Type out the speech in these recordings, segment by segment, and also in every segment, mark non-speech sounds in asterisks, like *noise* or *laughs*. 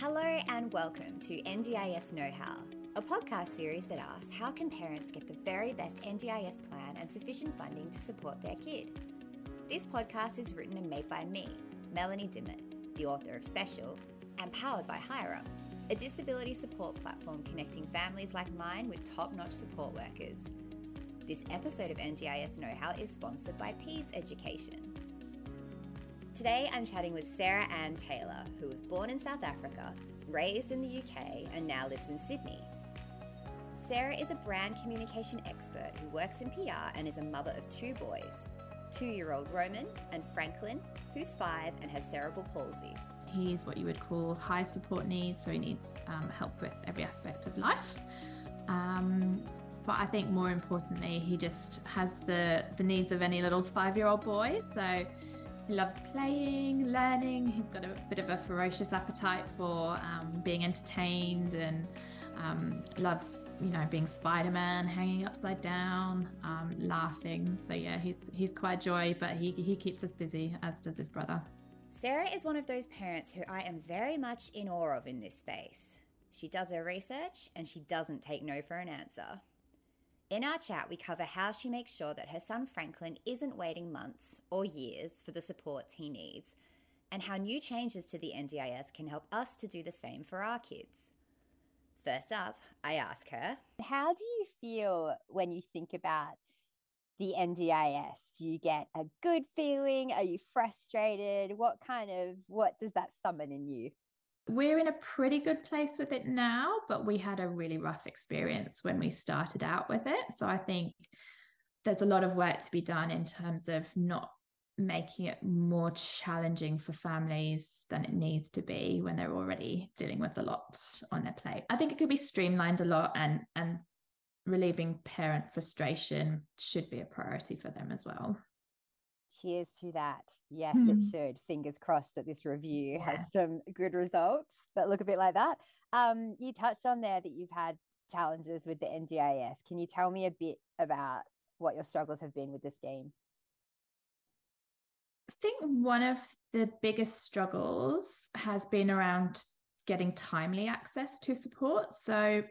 Hello and welcome to NDIS Know How, a podcast series that asks how can parents get the very best NDIS plan and sufficient funding to support their kid. This podcast is written and made by me, Melanie Dimmitt, the author of Special, and powered by HireUp, a disability support platform connecting families like mine with top-notch support workers. This episode of NDIS Know How is sponsored by Peds Education. Today I'm chatting with Sarah Ann Taylor, who was born in South Africa, raised in the UK, and now lives in Sydney. Sarah is a brand communication expert who works in PR and is a mother of two boys two year old Roman and Franklin, who's five and has cerebral palsy. He's what you would call high support needs, so he needs um, help with every aspect of life. Um, but I think more importantly, he just has the, the needs of any little five year old boy. So he loves playing, learning. He's got a bit of a ferocious appetite for um, being entertained and um, loves, you know, being Spider Man, hanging upside down, um, laughing. So yeah, he's he's quite joy, but he he keeps us busy, as does his brother. Sarah is one of those parents who I am very much in awe of in this space. She does her research and she doesn't take no for an answer. In our chat, we cover how she makes sure that her son Franklin isn't waiting months or years for the supports he needs, and how new changes to the NDIS can help us to do the same for our kids. First up, I ask her, How do you feel when you think about the NDIS? Do you get a good feeling? Are you frustrated? What kind of what does that summon in you? We're in a pretty good place with it now, but we had a really rough experience when we started out with it. So I think there's a lot of work to be done in terms of not making it more challenging for families than it needs to be when they're already dealing with a lot on their plate. I think it could be streamlined a lot and and relieving parent frustration should be a priority for them as well. Cheers to that. Yes, mm. it should. Fingers crossed that this review yeah. has some good results that look a bit like that. Um, you touched on there that you've had challenges with the NDIS. Can you tell me a bit about what your struggles have been with this scheme? I think one of the biggest struggles has been around getting timely access to support. So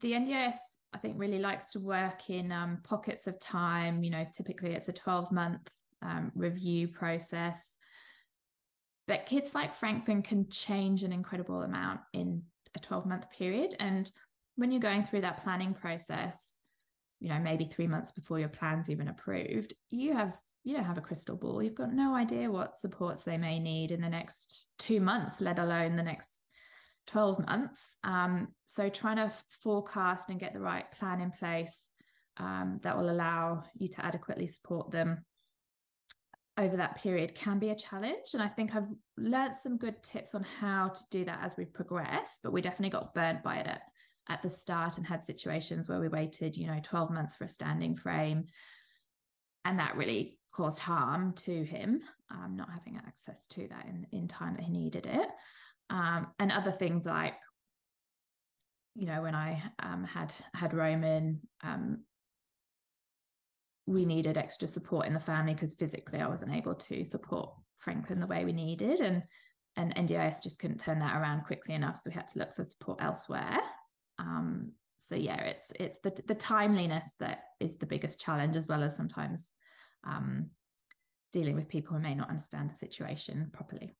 the NDIS, I think, really likes to work in um, pockets of time. You know, typically it's a 12 month um, review process. But kids like Franklin can change an incredible amount in a 12 month period. And when you're going through that planning process, you know, maybe three months before your plan's even approved, you have you don't have a crystal ball. You've got no idea what supports they may need in the next two months, let alone the next 12 months. Um, so trying to forecast and get the right plan in place um, that will allow you to adequately support them over that period can be a challenge. And I think I've learned some good tips on how to do that as we progress, but we definitely got burnt by it at, at the start and had situations where we waited, you know, 12 months for a standing frame. And that really caused harm to him, um, not having access to that in, in time that he needed it. Um, and other things like, you know, when I um, had had Roman, um, we needed extra support in the family because physically I wasn't able to support Franklin the way we needed. And and NDIS just couldn't turn that around quickly enough. So we had to look for support elsewhere. Um, so yeah, it's it's the the timeliness that is the biggest challenge, as well as sometimes um, dealing with people who may not understand the situation properly.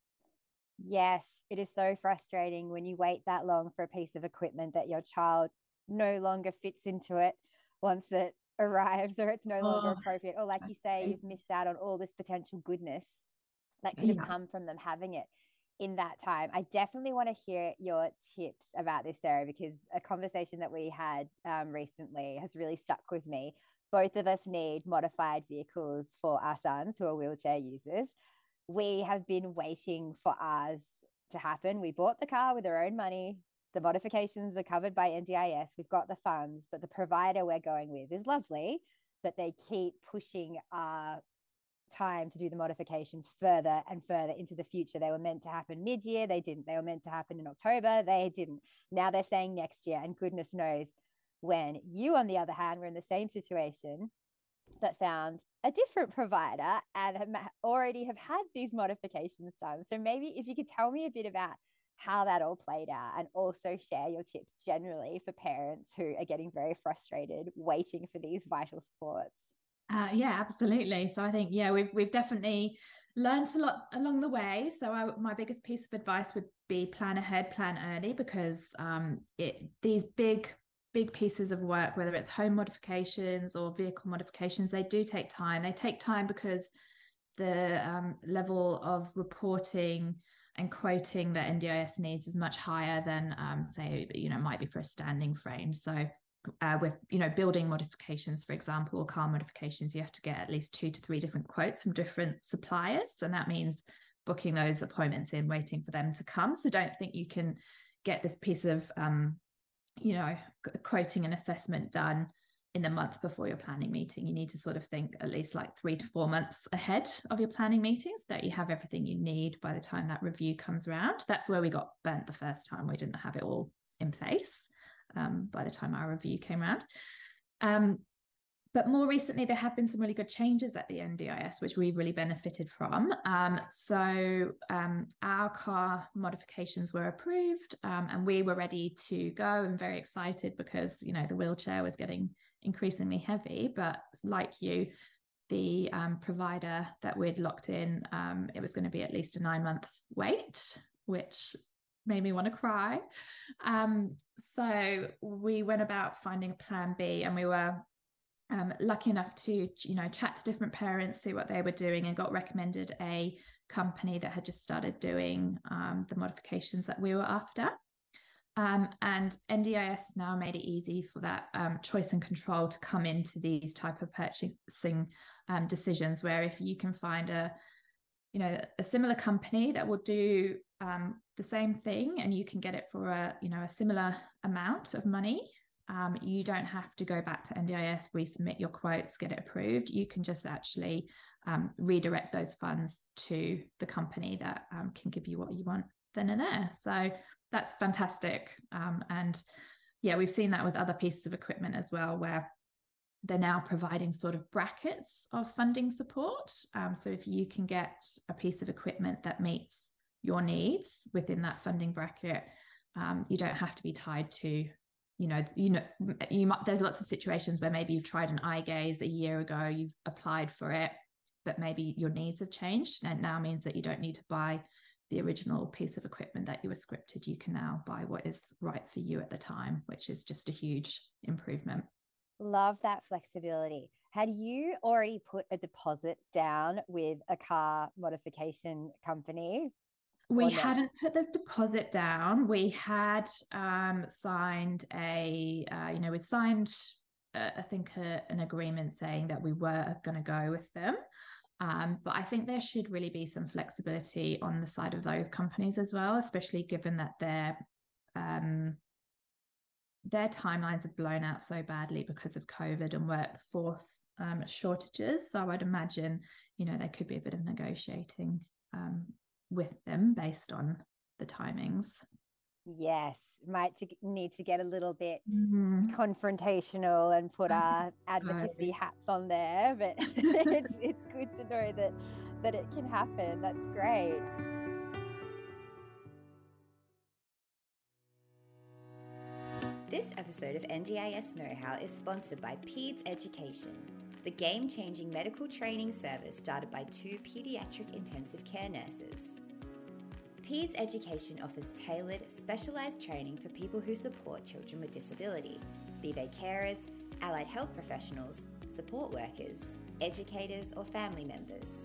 Yes, it is so frustrating when you wait that long for a piece of equipment that your child no longer fits into it once it arrives or it's no longer oh, appropriate. Or like you say you've missed out on all this potential goodness that could have yeah. come from them having it in that time. I definitely want to hear your tips about this sarah because a conversation that we had um, recently has really stuck with me. Both of us need modified vehicles for our sons who are wheelchair users. We have been waiting for ours to happen. We bought the car with our own money the modifications are covered by NDIS. We've got the funds, but the provider we're going with is lovely, but they keep pushing our time to do the modifications further and further into the future. They were meant to happen mid year, they didn't. They were meant to happen in October, they didn't. Now they're saying next year, and goodness knows when. You, on the other hand, were in the same situation but found a different provider and already have had these modifications done. So maybe if you could tell me a bit about how that all played out and also share your tips generally for parents who are getting very frustrated waiting for these vital supports. Uh, yeah, absolutely. So I think yeah, we've we've definitely learned a lot along the way. So I, my biggest piece of advice would be plan ahead, plan early, because um, it these big big pieces of work, whether it's home modifications or vehicle modifications, they do take time. They take time because the um, level of reporting and quoting that NDIS needs is much higher than, um, say, you know, might be for a standing frame. So uh, with you know building modifications for example or car modifications you have to get at least two to three different quotes from different suppliers and that means booking those appointments in waiting for them to come so don't think you can get this piece of um, you know quoting and assessment done in the month before your planning meeting you need to sort of think at least like three to four months ahead of your planning meetings that you have everything you need by the time that review comes around that's where we got burnt the first time we didn't have it all in place um, by the time our review came around. Um, but more recently, there have been some really good changes at the NDIS, which we've really benefited from. Um, so um, our car modifications were approved, um, and we were ready to go and very excited because you know the wheelchair was getting increasingly heavy. But like you, the um, provider that we'd locked in, um, it was going to be at least a nine month wait, which made me want to cry. Um, so we went about finding a plan B, and we were um, lucky enough to, you know, chat to different parents, see what they were doing, and got recommended a company that had just started doing um, the modifications that we were after. Um, and NDIS has now made it easy for that um, choice and control to come into these type of purchasing um, decisions. Where if you can find a you know a similar company that will do um, the same thing and you can get it for a you know a similar amount of money um, you don't have to go back to ndis resubmit your quotes get it approved you can just actually um, redirect those funds to the company that can give you what you want then and there so that's fantastic um, and yeah we've seen that with other pieces of equipment as well where they're now providing sort of brackets of funding support. Um, so if you can get a piece of equipment that meets your needs within that funding bracket, um, you don't have to be tied to, you know, you know, you might. There's lots of situations where maybe you've tried an eye gaze a year ago, you've applied for it, but maybe your needs have changed, and now means that you don't need to buy the original piece of equipment that you were scripted. You can now buy what is right for you at the time, which is just a huge improvement. Love that flexibility. Had you already put a deposit down with a car modification company? We hadn't put the deposit down. We had um, signed a, uh, you know, we'd signed, uh, I think, a, an agreement saying that we were going to go with them. Um, but I think there should really be some flexibility on the side of those companies as well, especially given that they're um, their timelines have blown out so badly because of COVID and workforce um, shortages. So I'd imagine, you know, there could be a bit of negotiating um, with them based on the timings. Yes, might need to get a little bit mm-hmm. confrontational and put our advocacy hats on there, but *laughs* it's it's good to know that that it can happen. That's great. This episode of NDIS Know How is sponsored by PEDS Education, the game changing medical training service started by two paediatric intensive care nurses. PEDS Education offers tailored, specialised training for people who support children with disability, be they carers, allied health professionals, support workers, educators, or family members.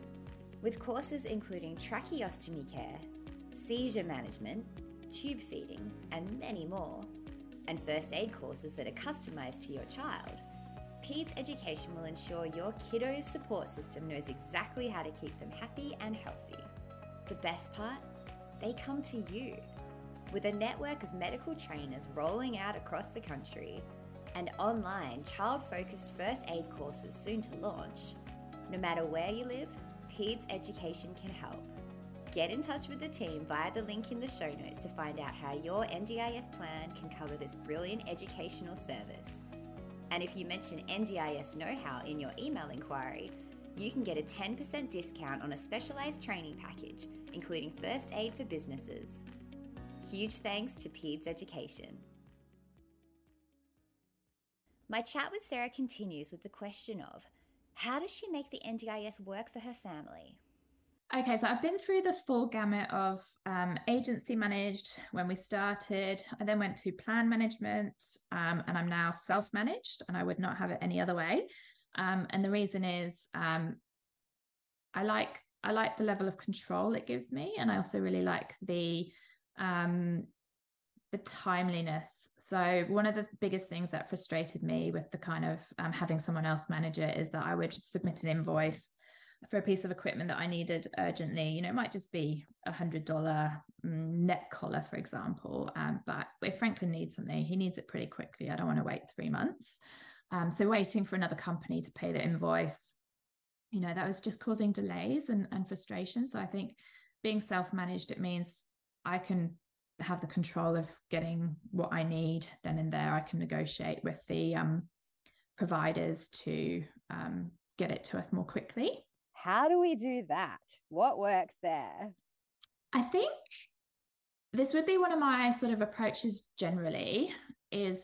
With courses including tracheostomy care, seizure management, tube feeding, and many more and first aid courses that are customised to your child, PEDS Education will ensure your kiddo's support system knows exactly how to keep them happy and healthy. The best part? They come to you. With a network of medical trainers rolling out across the country and online child focused first aid courses soon to launch, no matter where you live, PEDS Education can help. Get in touch with the team via the link in the show notes to find out how your NDIS plan can cover this brilliant educational service. And if you mention NDIS Know How in your email inquiry, you can get a 10% discount on a specialised training package, including first aid for businesses. huge thanks to PEDS Education. My chat with Sarah continues with the question of how does she make the NDIS work for her family? Okay, so I've been through the full gamut of um, agency managed when we started. I then went to plan management, um, and I'm now self managed, and I would not have it any other way. Um, and the reason is um, I like I like the level of control it gives me, and I also really like the um, the timeliness. So one of the biggest things that frustrated me with the kind of um, having someone else manage it is that I would submit an invoice for a piece of equipment that I needed urgently. You know, it might just be a hundred dollar neck collar, for example. Um, but if Franklin needs something, he needs it pretty quickly. I don't want to wait three months. Um, so waiting for another company to pay the invoice, you know, that was just causing delays and, and frustration. So I think being self-managed, it means I can have the control of getting what I need then and there. I can negotiate with the um, providers to um, get it to us more quickly. How do we do that? What works there? I think this would be one of my sort of approaches generally is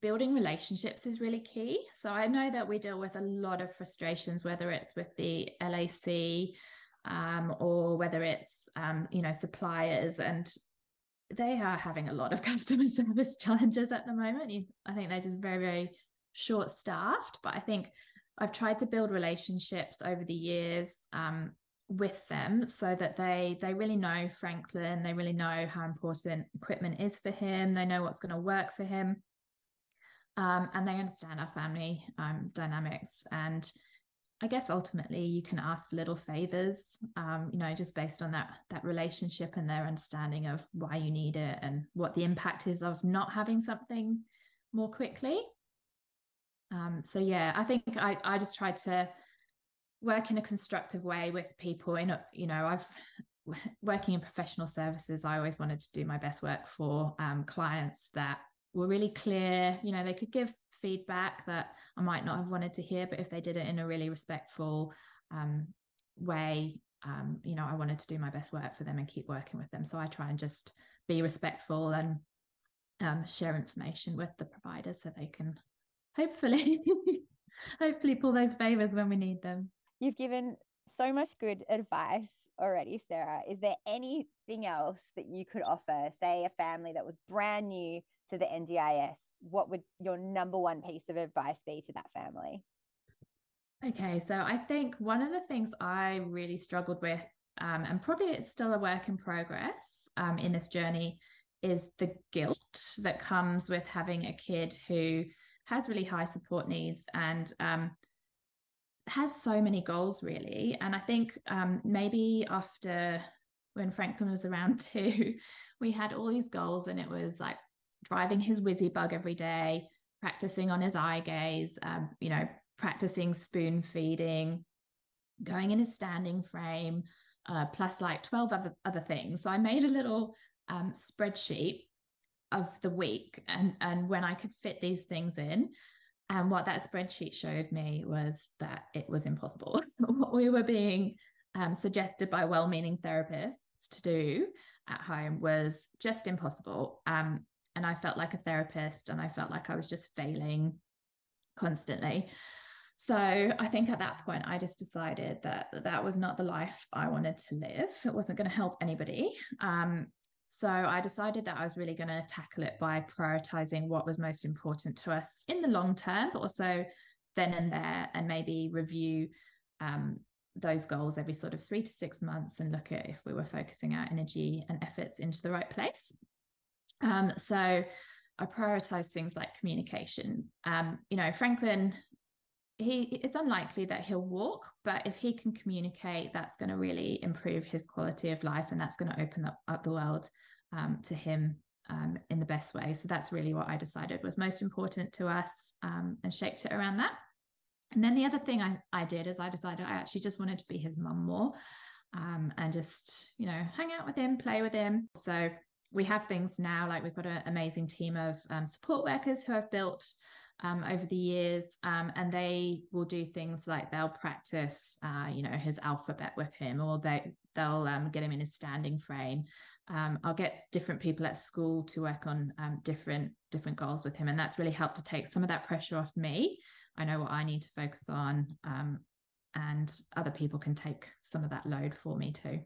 building relationships is really key. So I know that we deal with a lot of frustrations, whether it's with the LAC um, or whether it's um, you know suppliers, and they are having a lot of *laughs* customer service challenges at the moment. You, I think they're just very very short staffed, but I think I've tried to build relationships over the years um, with them so that they they really know Franklin, they really know how important equipment is for him, they know what's going to work for him, um, and they understand our family um, dynamics. And I guess ultimately you can ask for little favors, um, you know, just based on that that relationship and their understanding of why you need it and what the impact is of not having something more quickly. Um, so yeah, I think I, I just try to work in a constructive way with people. In a, you know, I've working in professional services. I always wanted to do my best work for um, clients that were really clear. You know, they could give feedback that I might not have wanted to hear, but if they did it in a really respectful um, way, um, you know, I wanted to do my best work for them and keep working with them. So I try and just be respectful and um, share information with the providers so they can hopefully *laughs* hopefully pull those favors when we need them you've given so much good advice already sarah is there anything else that you could offer say a family that was brand new to the ndis what would your number one piece of advice be to that family? Okay so i think one of the things i really struggled with um, and probably it's still a work in progress um, in this journey is the guilt that comes with having a kid who has really high support needs and um, has so many goals really. And i think um, maybe after when franklin was around *laughs* two we had all these goals and it was like driving his Wizzybug every day practicing on his eye gaze um, you know practicing spoon feeding going in his standing frame uh, plus like 12 other, other things so i made a little um, spreadsheet of the week and and when I could fit these things in. And what that spreadsheet showed me was that it was impossible. *laughs* what we were being um, suggested by well-meaning therapists to do at home was just impossible. Um, and I felt like a therapist, and I felt like I was just failing constantly. So I think at that point, I just decided that that was not the life I wanted to live. It wasn't going to help anybody. Um, so I decided that I was really going to tackle it by prioritizing what was most important to us in the long term, but also then and there, and maybe review um, those goals every sort of three to six months and look at if we were focusing our energy and efforts into the right place. Um, so I prioritize things like communication. Um, you know, Franklin, he it's unlikely that he'll walk, but if he can communicate, that's going to really improve his quality of life, and that's going to open up, up the world um, to him um, in the best way. So that's really what I decided was most important to us, um, and shaped it around that. And then the other thing I, I did is I decided I actually just wanted to be his mum more, um, and just you know hang out with him, play with him. So we have things now like we've got an amazing team of um, support workers who have built um, over the years, um, and they will do things like they'll practice, uh, you know, his alphabet with him, or they they'll um, get him in his standing frame. Um, I'll get different people at school to work on um, different different goals with him, and that's really helped to take some of that pressure off me. I know what I need to focus on, and other people can take some of that load for me too.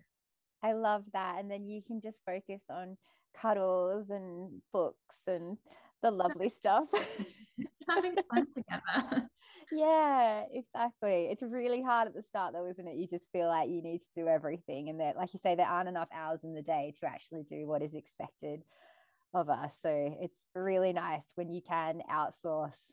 I love that, and then you can just focus on cuddles and books and the lovely stuff. *laughs* Having fun together. *laughs* yeah, exactly. It's really hard at the start, though, isn't it? You just feel like you need to do everything. And that, like you say, there aren't enough hours in the day to actually do what is expected of us. So it's really nice when you can outsource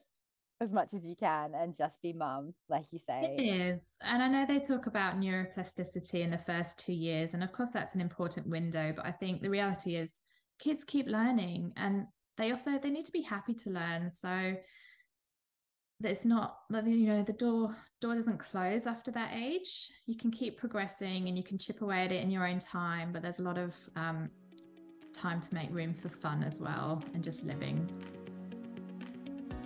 as much as you can and just be mum, like you say. It is. And I know they talk about neuroplasticity in the first two years. And of course, that's an important window. But I think the reality is kids keep learning and they also they need to be happy to learn so it's not like you know the door door doesn't close after that age you can keep progressing and you can chip away at it in your own time but there's a lot of um, time to make room for fun as well and just living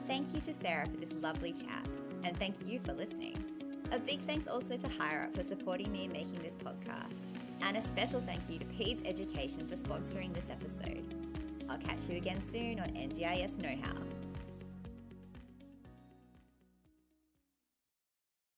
thank you to sarah for this lovely chat and thank you for listening a big thanks also to HireUp for supporting me in making this podcast and a special thank you to Peds Education for sponsoring this episode. I'll catch you again soon on NDIS Know How.